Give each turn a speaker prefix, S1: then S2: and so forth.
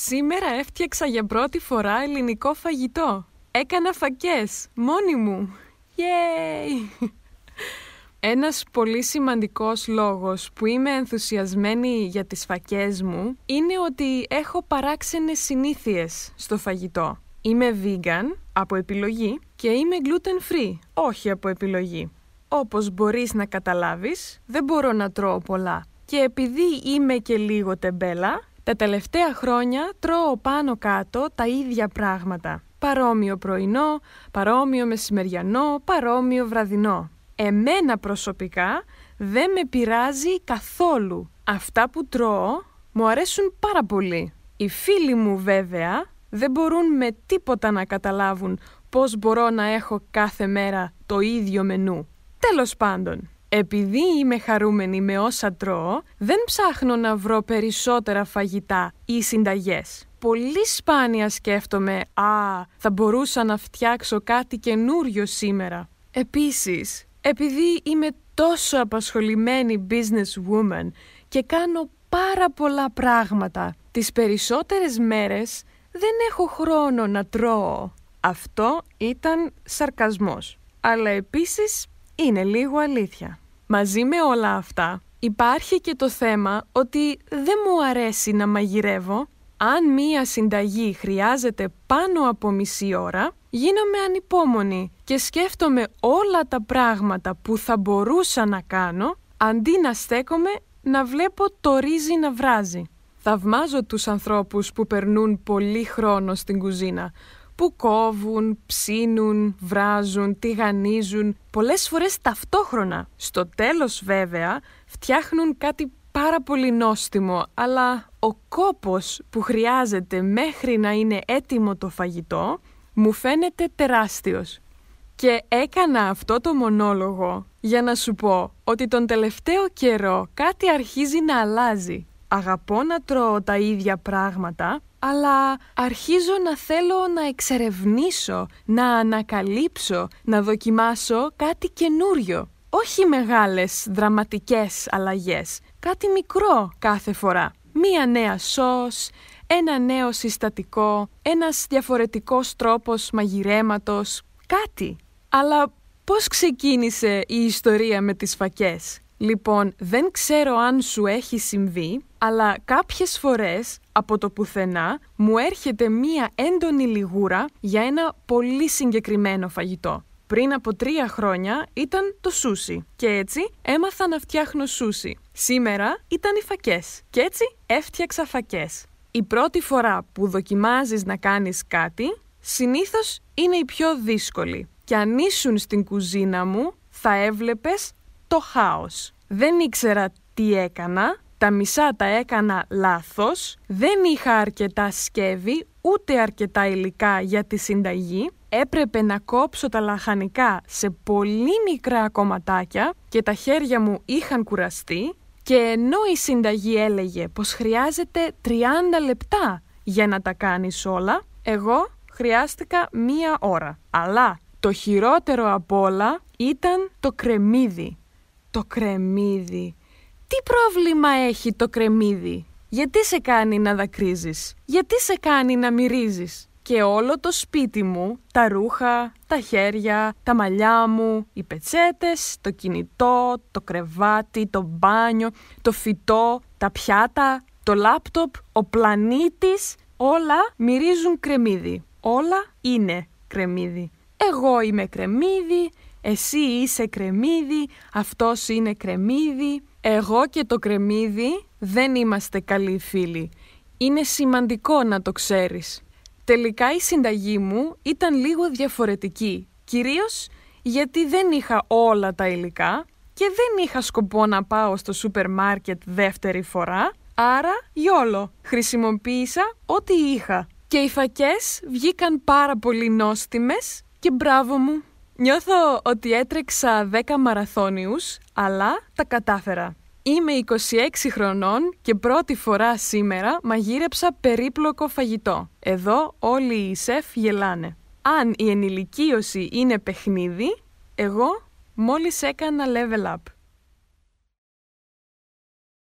S1: Σήμερα έφτιαξα για πρώτη φορά ελληνικό φαγητό. Έκανα φακές, μόνη μου. Yay! Ένας πολύ σημαντικός λόγος που είμαι ενθουσιασμένη για τις φακές μου είναι ότι έχω παράξενες συνήθειες στο φαγητό. Είμαι vegan από επιλογή και είμαι gluten free, όχι από επιλογή. Όπως μπορείς να καταλάβεις, δεν μπορώ να τρώω πολλά. Και επειδή είμαι και λίγο τεμπέλα, τα τελευταία χρόνια τρώω πάνω κάτω τα ίδια πράγματα. Παρόμοιο πρωινό, παρόμοιο μεσημεριανό, παρόμοιο βραδινό. Εμένα προσωπικά δεν με πειράζει καθόλου. Αυτά που τρώω μου αρέσουν πάρα πολύ. Οι φίλοι μου βέβαια δεν μπορούν με τίποτα να καταλάβουν πώς μπορώ να έχω κάθε μέρα το ίδιο μενού. Τέλος πάντων, επειδή είμαι χαρούμενη με όσα τρώω, δεν ψάχνω να βρω περισσότερα φαγητά ή συνταγές. Πολύ σπάνια σκέφτομαι «Α, θα μπορούσα να φτιάξω κάτι καινούριο σήμερα». Επίσης, επειδή είμαι τόσο απασχολημένη business woman και κάνω πάρα πολλά πράγματα, τις περισσότερες μέρες δεν έχω χρόνο να τρώω. Αυτό ήταν σαρκασμός, αλλά επίσης είναι λίγο αλήθεια. Μαζί με όλα αυτά, υπάρχει και το θέμα ότι δεν μου αρέσει να μαγειρεύω. Αν μία συνταγή χρειάζεται πάνω από μισή ώρα, γίνομαι ανυπόμονη και σκέφτομαι όλα τα πράγματα που θα μπορούσα να κάνω, αντί να στέκομαι να βλέπω το ρύζι να βράζει. Θαυμάζω τους ανθρώπους που περνούν πολύ χρόνο στην κουζίνα, που κόβουν, ψήνουν, βράζουν, τηγανίζουν, πολλές φορές ταυτόχρονα. Στο τέλος βέβαια φτιάχνουν κάτι πάρα πολύ νόστιμο, αλλά ο κόπος που χρειάζεται μέχρι να είναι έτοιμο το φαγητό μου φαίνεται τεράστιος. Και έκανα αυτό το μονόλογο για να σου πω ότι τον τελευταίο καιρό κάτι αρχίζει να αλλάζει. Αγαπώ να τρώω τα ίδια πράγματα, αλλά αρχίζω να θέλω να εξερευνήσω, να ανακαλύψω, να δοκιμάσω κάτι καινούριο. Όχι μεγάλες δραματικές αλλαγές, κάτι μικρό κάθε φορά. Μία νέα σως, ένα νέο συστατικό, ένας διαφορετικός τρόπος μαγειρέματος, κάτι. Αλλά πώς ξεκίνησε η ιστορία με τις φακές; Λοιπόν, δεν ξέρω αν σου έχει συμβεί, αλλά κάποιες φορές από το πουθενά μου έρχεται μία έντονη λιγούρα για ένα πολύ συγκεκριμένο φαγητό. Πριν από τρία χρόνια ήταν το σούσι και έτσι έμαθα να φτιάχνω σούσι. Σήμερα ήταν οι φακές και έτσι έφτιαξα φακές. Η πρώτη φορά που δοκιμάζεις να κάνεις κάτι, συνήθως είναι η πιο δύσκολη. Και αν ήσουν στην κουζίνα μου, θα έβλεπες το χάος. Δεν ήξερα τι έκανα, τα μισά τα έκανα λάθος, δεν είχα αρκετά σκεύη, ούτε αρκετά υλικά για τη συνταγή, έπρεπε να κόψω τα λαχανικά σε πολύ μικρά κομματάκια και τα χέρια μου είχαν κουραστεί και ενώ η συνταγή έλεγε πως χρειάζεται 30 λεπτά για να τα κάνεις όλα, εγώ χρειάστηκα μία ώρα. Αλλά το χειρότερο απ' όλα ήταν το κρεμμύδι. Το κρεμμύδι. Τι πρόβλημα έχει το κρεμμύδι; Γιατί σε κάνει να δακρύζεις; Γιατί σε κάνει να μυρίζεις; Και όλο το σπίτι μου, τα ρούχα, τα χέρια, τα μαλλιά μου, οι πετσέτες, το κινητό, το κρεβάτι, το μπάνιο, το φυτό, τα πιάτα, το λάπτοπ, ο πλανήτης, όλα μυρίζουν κρεμμύδι. Όλα είναι κρεμμύδι. Εγώ είμαι κρεμμύδι, εσύ είσαι κρεμμύδι, αυτός είναι κρεμμύδι. Εγώ και το κρεμμύδι δεν είμαστε καλοί φίλοι. Είναι σημαντικό να το ξέρεις. Τελικά η συνταγή μου ήταν λίγο διαφορετική, κυρίως γιατί δεν είχα όλα τα υλικά και δεν είχα σκοπό να πάω στο σούπερ μάρκετ δεύτερη φορά, άρα γιόλο, χρησιμοποίησα ό,τι είχα. Και οι φακές βγήκαν πάρα πολύ νόστιμες και μπράβο μου. Νιώθω ότι έτρεξα 10 μαραθώνιους, αλλά τα κατάφερα. Είμαι 26 χρονών και πρώτη φορά σήμερα μαγείρεψα περίπλοκο φαγητό. Εδώ όλοι οι σεφ γελάνε. Αν η ενηλικίωση είναι παιχνίδι, εγώ μόλις έκανα level up.